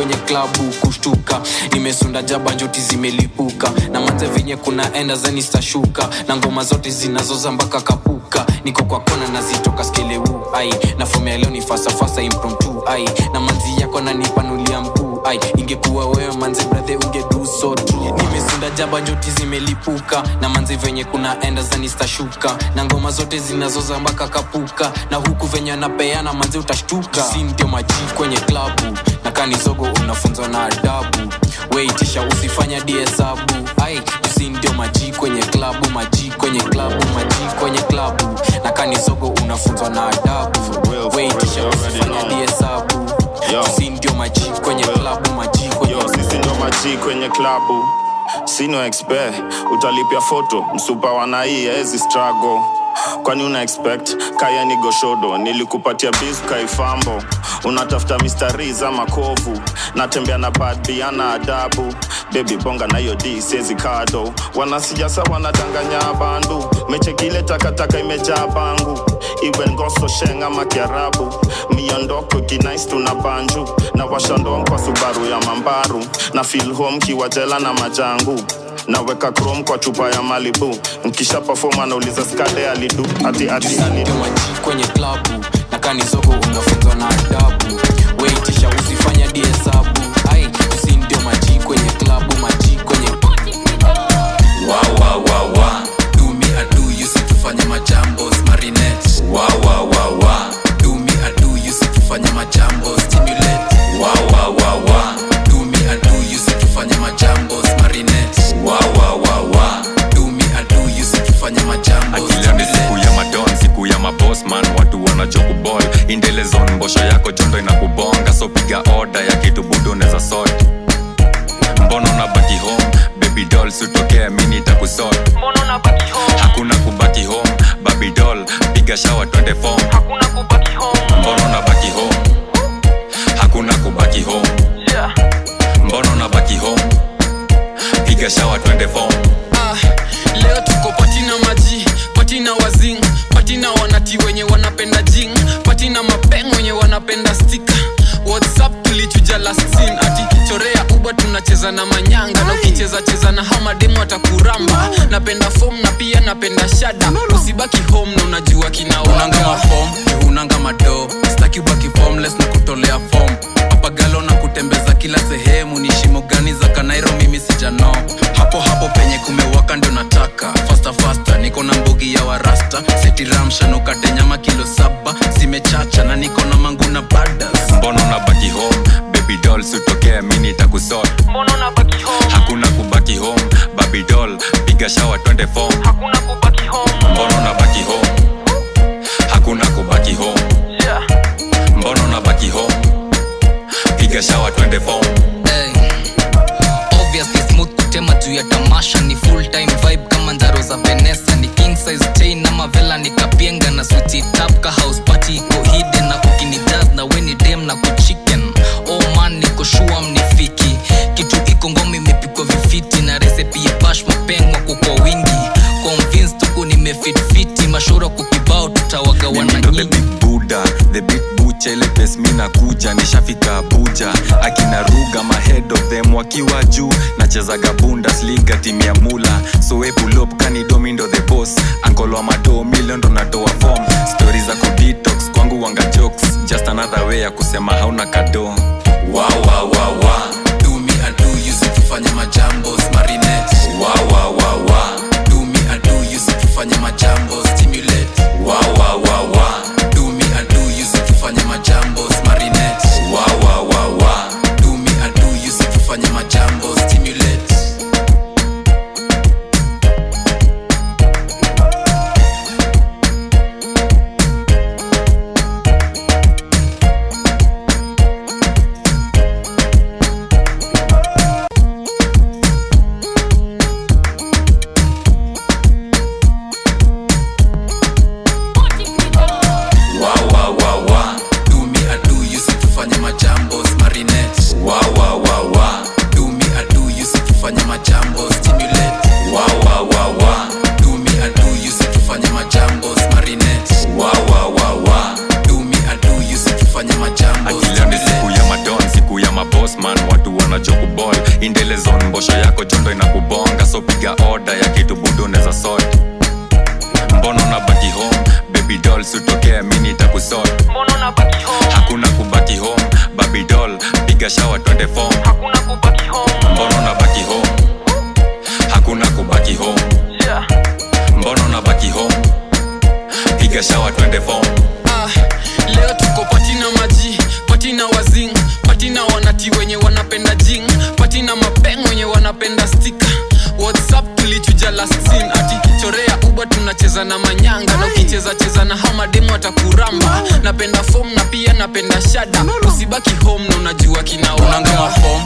kwenye klabu kushtuka. Nimesunda jaba njoti zimelipuka. Na manze venye kuna enda zani stashuka. Na ngoma zote zinazoza mpaka kapuka. Niko kwa kona nazitoka skeleu ai na fomea leo ni fasafasa impromptu. Ai na manzi yako nanipanulia mkuu ai ingekuwa wewe manze brathe ungedu so true nimesunda jaba nyoti zimelipuka. Na manzi venye kuna enda zanistashuka na ngoma zote zinazozamba kakapuka kapuka. Na huku venye anapeana manzi utashtuka. Si ndio maji kwenye klabu? Na kanizogo unafunzwa na adabu. Weitisha usifanya diesabu ai ndio maji kwenye klabu? Maji kwenye klabu maji kwenye klabu. Na kanizogo unafunzwa na adabu. Weitisha usifanya diesabu usi ndio maji kwenye klabu maji kwenye yo sisi ndio maji kwenye klabu sino expert utalipia foto msupa wanai ezi strago kwani una expect? Kaya ni goshodo nilikupatia bis kaifambo. Unatafuta mistari za makovu natembea na badbiana adabu. Bebi bonga nayo d siezi kado. Wanasijasa wanadanganya bandu. Mechekile takataka imejaa bangu. Iwe ngoso shenga makiarabu miondoko kinais banju. Na washandom kwa subaru ya mambaru. Na filhom kiwajela na majangu naweka chrome kwa chupa ya malibu. Nkisha pafoma anauliza skade alidu. Ati ati alidu. kwenye klabu na kanizogo unafunzwa na adabu. Weitisha usifanya diesabu ai usi ndio maji kwenye klabu maji kwenye wawawawa dumi adu yusitufanye majambo yako jondo inakubonga so piga oda ya kitu budu neza sot mbono na baki home? Baby doll mini takusot hakuna kubaki home baby doll piga shawa twende fom tunacheza na manyanga na ukicheza cheza na hamademu atakuramba. Napenda fom na pia napenda shada. Usibaki home na unajua unanga mafom unanga mado piga shawa ya mabosman watu indelezon mbosho yako jondo inakubonga so piga oda ya kitu budu neza sot mbono na baki home? Baby doll sutokea mini takusot hakuna kubaki home baby doll piga shawa twende hakuna mbono tunacheza na manyanga. Na ukicheza cheza na hamademu atakuramba. Napenda fom na pia napenda shada. Usibaki home na unajua kinaunanga mafom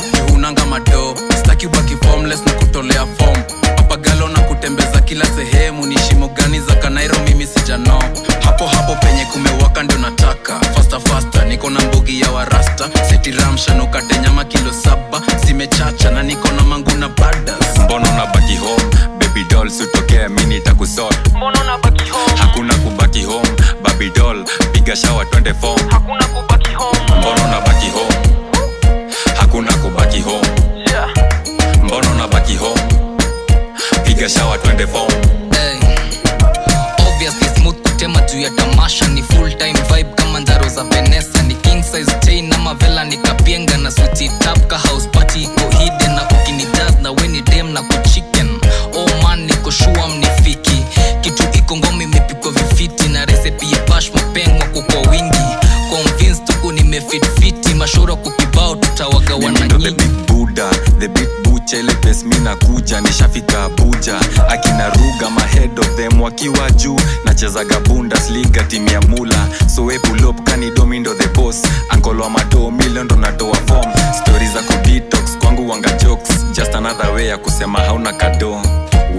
pes mi nakuja nishafika abuja. Akina ruga mahead of them wakiwa juu. Nachezaga bundesliga timu ya mula. Soepulop kanidomindo the boss. Ankolo madoo milion ndo natoa form. Stori za kudetox kwangu wanga jokes. Just another way ya kusema hauna kado. Wow,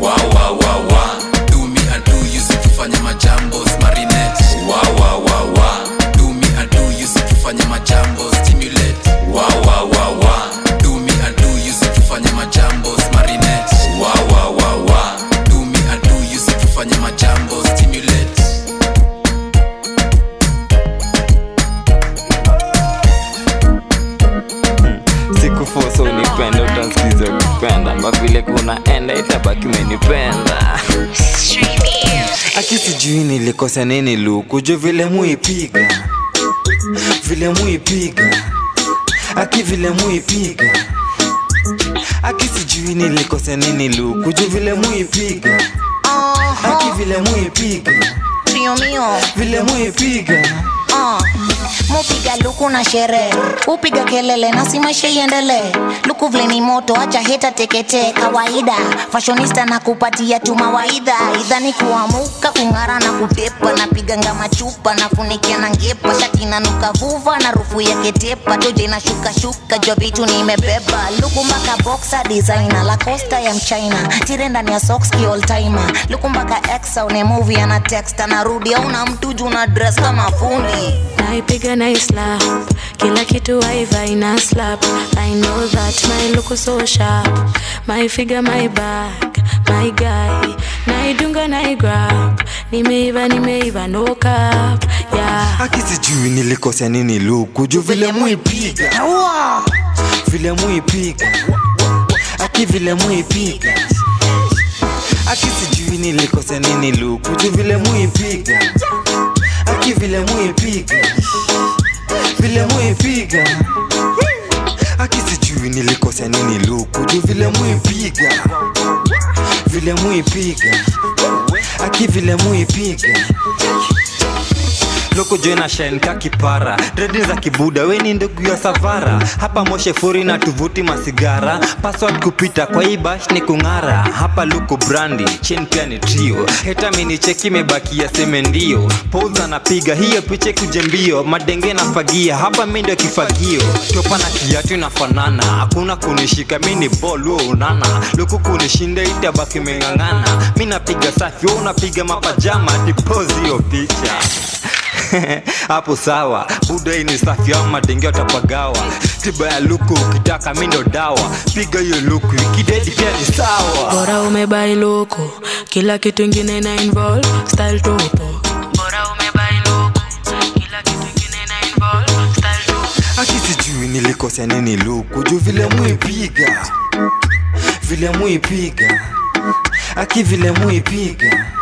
wow, wow, wow. do me I do you sikifanya majambos kunaenda itabaki umenipenda. Aki sijui nilikosa nini lukujo vile muipiga. Vile muipiga. Aki vile muipiga. Aki sijui nilikosa nini lukujo vile muipiga. Aki vile muipiga. Vile muipiga. Uh, mupiga luku na sherehe upiga kelele na si maisha iendelee. Luku vile ni moto acha heta teketee kawaida fashionista na kupatia tu mawaidha. Idhani kuamuka kung'ara na kutepa. Napiga ngama chupa na funikia na ngepa. Shati nanuka vuva na rufu ya ketepa. Toja inashuka shuka jua vitu nimebeba luku mpaka boxa designer la costa ya mchina. Tire ndani ya sokski all timer. Luku mpaka exa une movie ana text. Anarudi au na mtu juu na dress kama fundi. Naipiga na islap kila kitu waiva ina slap. I know that my look so sharp. My figure my back my guy. Naidunga naigrab nimeiva nimeiva no cap. Yeah. Akisijui nilikosea nini luku? Juu vile muipiga. vile muipiga. Aki vile muipiga. Akisijui nilikosea nini luku? Juu vile muipiga. Aki vile muipiga vile mwipiga. Akisijui nilikosea nini luku juu vile mwipiga. Vile mwipiga. Aki vile muipiga loko joina shenka kipara. Dredi za kibuda weni ndugu ya savara. Hapa moshe furi na tuvuti masigara. Password kupita kwa hii bash ni kung'ara. Hapa luko brandi chen pia ni trio. Heta mini cheki mebakia seme ndio. Pouza napiga hiyo piche kuje madenge nafagia hapa mi ndio kifagio. Topa na kiatu inafanana. Hakuna kunishika mi ni bol wo unana. Luku kunishinda itabaki meng'ang'ana mi napiga safi wo unapiga mapajama. Dipozi hiyo picha hapo sawa. Buda hii ni safi ama denge utapagawa tiba ya luku ukitaka mindo dawa. Piga hiyo luku ikidedi pia ni sawa. Bora umebai luku, kila kitu ingine na involve. Style tupo. bora umebai luku, kila kitu ingine na involve. Style tupo. aki akisijui nilikosea nini luku. Juu vile muipiga. Vile muipiga. Aki vile muipiga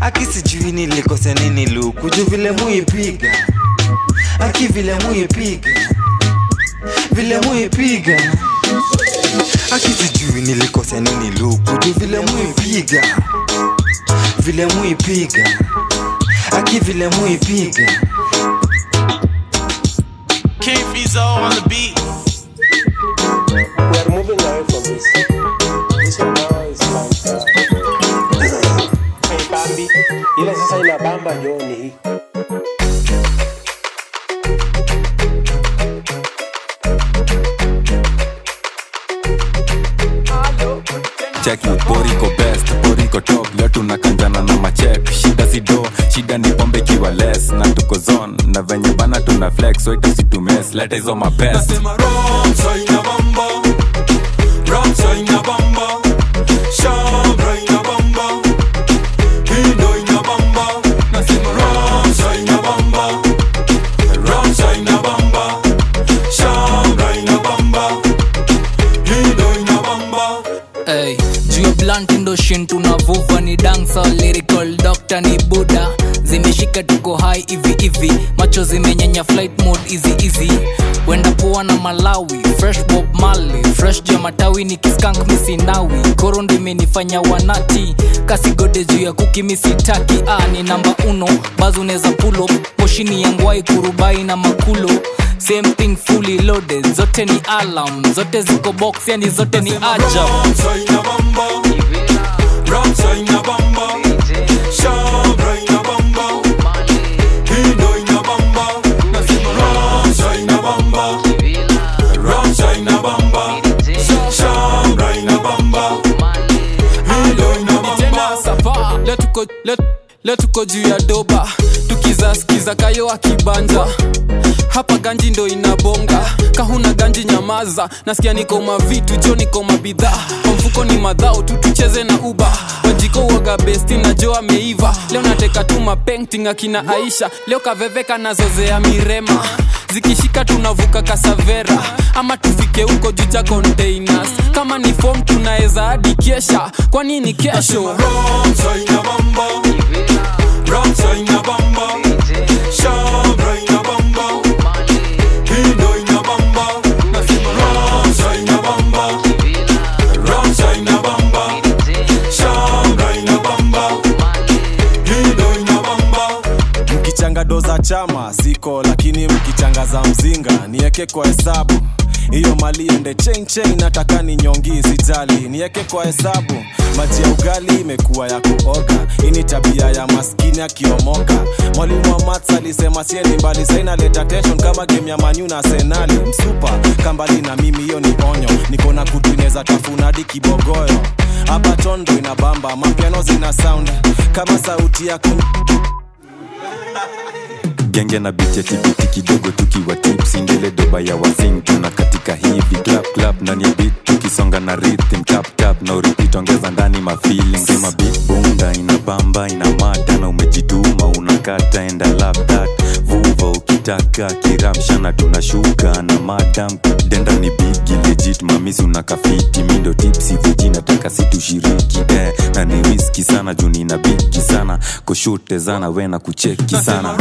akisijui nilikosea nini luku. Juu vile muipiga. Aki vile muipiga. Vile muipiga. Akisijui nilikosea nini luku. Juu vile muipiga. Vile muipiga. Aki vile muipiga. King Fizo on the beat. We are moving away from. This Ile sasa inabamba ndio ni hii. cheki boriko best boriko top. Leo tunakanjana na machek shida sido shida ni pombe kiwa les na tuko zon na venye bana tuna flex. So itasitumes leta hizo hivi. Hivi macho zimenyenya flight mode easy easy. Wenda poa na malawi fresh bob mali fresh jua matawi ni kiskank misinawi koro ndo imenifanya wanati kasigode juu ya kuki misitaki ah, ni namba uno bazi unaweza pulo moshini ya ngwai kurubai na makulo. Same thing fully loaded zote ni alam zote ziko box yani zote ni ajab tena tuko leo- tuko juu ya doba. Tukizaskiza kayo akibanja hapa ganji ndo inabonga. Kahuna ganji nyamaza. Nasikia niko mavitu jo niko mabidhaa kwa mfuko ni madhao tu tucheze na uba wajiko uoga besti na jo ameiva. Leo nateka tu mapenting akina aisha. Leo kaveveka nazozea mirema zikishika tunavuka kasavera. Ama tufike huko juja containers. Kama ni fom tunaweza hadi kesha. Kwa nini kesho? Mkichanga do za chama ziko lakini mkichangaza mzinga nieke kwa hesabu. Hiyo mali ende chain nataka ni nyongi sijali. Nieke kwa hesabu maji ya ugali imekuwa ya kuoga. Ini tabia ya maskini akiomoka. Mwalimu wa mats alisema sieni mbali sainaleta tension kama game ya manyu na senali msupa kambali na mimi hiyo ni onyo. Niko na kutu inaweza tafuna hadi kibogoyo hapa tondo ina bamba mapiano zina sound. Kama sauti ya kun genge na bijetibiti kidogo tukiwa tips indele doba ya wazing tuna katika hivi. Clap clap ndani ya beat tukisonga na rhythm. Tap tap na uripit ongeza ndani mafeeling sema beat bunda ina bamba ina mata na umejituma unakata enda that. Vuva ukitaka kiramshana tunashuka na madam denda ni bigi legit mamisi unakafiti mindo tipsi viji nataka situshiriki. Eh, na ni riski sana juu nina bigi sana. Koshute zana wena kucheki sana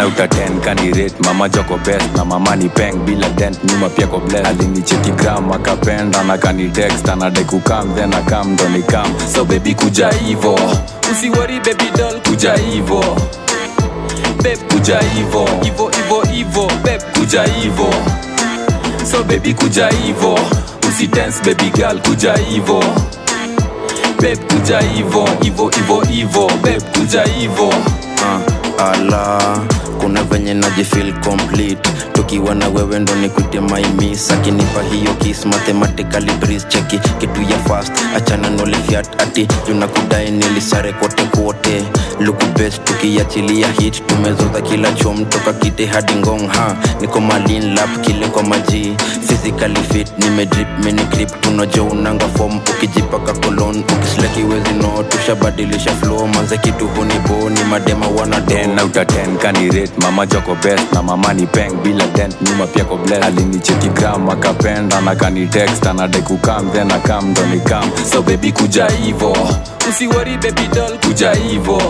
sapa ten out of ten kanirate mama joko best na mama ni peng bila dent. Nyuma pia ko bless. Alinicheki gram akapenda na kanitext anadai kukam then akam ndo nikam so bebi kuja hivo. Usiwori bebi dol kuja hivo. Beb kuja hivo. Hivo hivo hivo. Beb kuja hivo. So bebi kuja hivo. Usitense bebi gal kuja hivo. Beb kuja hivo. Hivo hivo hivo. Beb kuja hivo. Uh, ala kuna venye najifeel complete tukiwa na wewe ndo nikute maimis akinipa hiyo kis mathematically breeze cheki kitu ya fast achana nolefiat ati tunakudai nilisare kote kote luku best tukiachilia hit. Tumezoza kila chom toka kite hadi ngong ha. Niko malin lap kile kwa maji. Physically fit nimedrip mini grip tunajo unanga form ukijipaka kolon ukisleki wezi no tushabadilisha flow. Manze kitu hunibo ni madema wana ten out of ten kanirate mama joko best. Na mama ni peng bila dent nyuma pia ko bless alinicheki gram akapenda na kani text anadai kukam then akam ndo ni kam. So baby kuja hivo. Usiwori baby doll kuja hivo.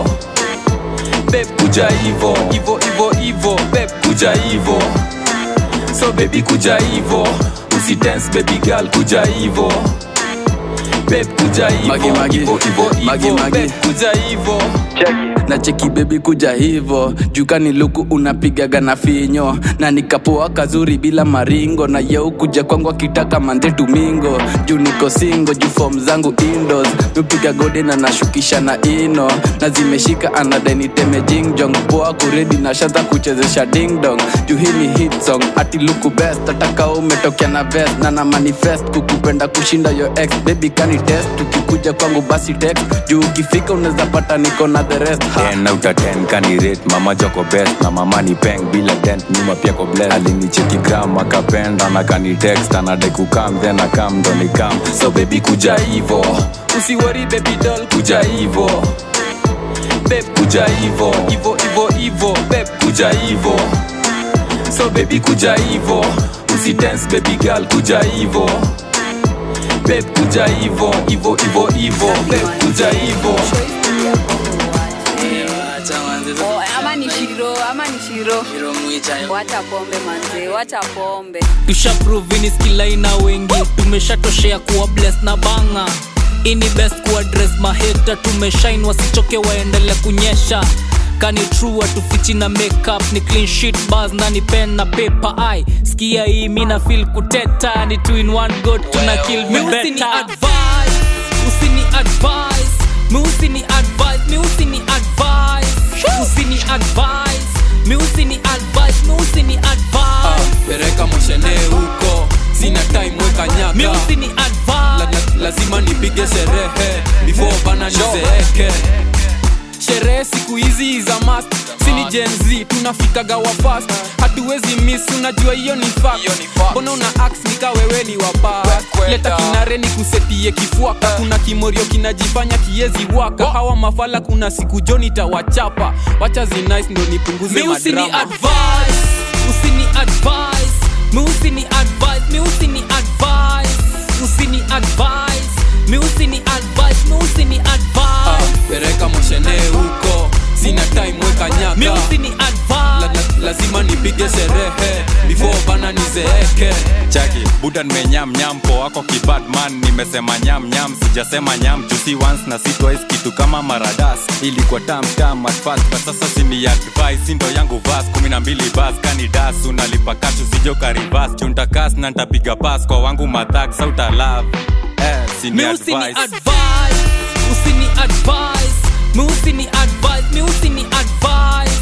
Beb kuja hivo. Hivo hivo hivo. Beb kuja hivo. So baby kuja hivo. Usidance baby girl kuja hivo beb kuja hivo. Beb kuja hivo. Na cheki bebi kuja hivo. Jukani luku unapigaga na finyo. Na nikapoa kazuri bila maringo. Na yeu kuja kwangu akitaka mande tumingo. Juu niko singo juu fom zangu indos mipiga gode na nashukisha na ino. Na zimeshika anadeniteme jingjong poa kuredi na shaza kuchezesha dingdong juu hii ni hit song. Ati luku best atakao umetokea na vest. Na na manifest kukupenda kushinda yo ex. Bebi kani test. Ukikuja kwangu basi text. Juu ukifika unaweza pata niko na the rest ten out of ten kanirate mama joko best. Na mama ni peng bila dent nyuma pia ko bless alinicheki gram akapenda. Na kani text anadai kukam then akam ndo ni kam so baby kuja hivo. Usiwori baby doll kuja hivo. Beb kuja hivo. Hivo hivo hivo. Beb kuja hivo. So baby kuja hivo. Usidance baby girl kuja hivo beb kuja hivo hivo hivo hivo beb kuja hivo tushaprovini skilaina wengi. Tumeshatoshea kuwa bless na banga ini best kuadres maheta tumeshain wasichoke waendele kunyesha kani true atufichi na makeup ni clean sheet bars na ni pen na paper. Ai skia hii mina feel kuteta ni two in one god tuna kill me better. Advice usini advise mi ni advise mi usini advise usini advise mi usini advise mi usini advise pereka moshene huko sina time weka nyaka. Mi usini advice. La, la, lazima nipige sherehe before bana nizeeke sherehe siku hizi za mast sini jenz tunafikaga wa fast. Hatuwezi miss unajua hiyo ni mbona una ax nikawewe ni wapa leta kinare ni kusetie kifuaka. Kuna kimorio kinajifanya kiezi waka. Hawa mafala kuna siku joni tawachapa wacha zinice ndo nipunguze madrama. advice. Usini advice. Mi usini advice. Mi usini advice. Usini advice mi usini advice mi usini advice. Pereka moshene huko sina time weka nyaka. Mi usini advice. La, la, lazima nipige sherehe before bana nizeeke. Chaki buda nimenyamnyam po wako kibadman nimesema nyamnyam sijasema nyam jusi once na si twice kitu kama maradas. Ilikuwa tamtam at kwa sasa sini advice sindo yangu vas kumi na mbili bas kani das unalipa kashu sijokarivas chuntakas na ntapiga pas kwa wangu madhak sautalav mi usini mi usini advice. mi usini advice.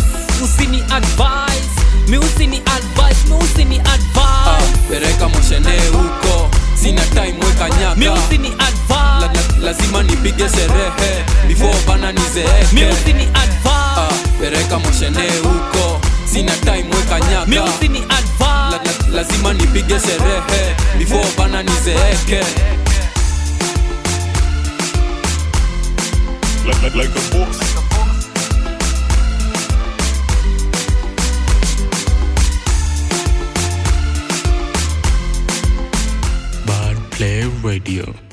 Usini advice. Mi usini advice. Mi usini advice. Pereka moshene huko. Sina time weka nyaka. Mi usini advice la, la, lazima nipige sherehe before bana nizeeke. Mi usini advice. Ah, pereka moshene huko. Sina time weka nyaka. Mi usini advice. La, la, lazima nipige sherehe before bana nizeeke Like, like, like a boss. Bad Play Radio.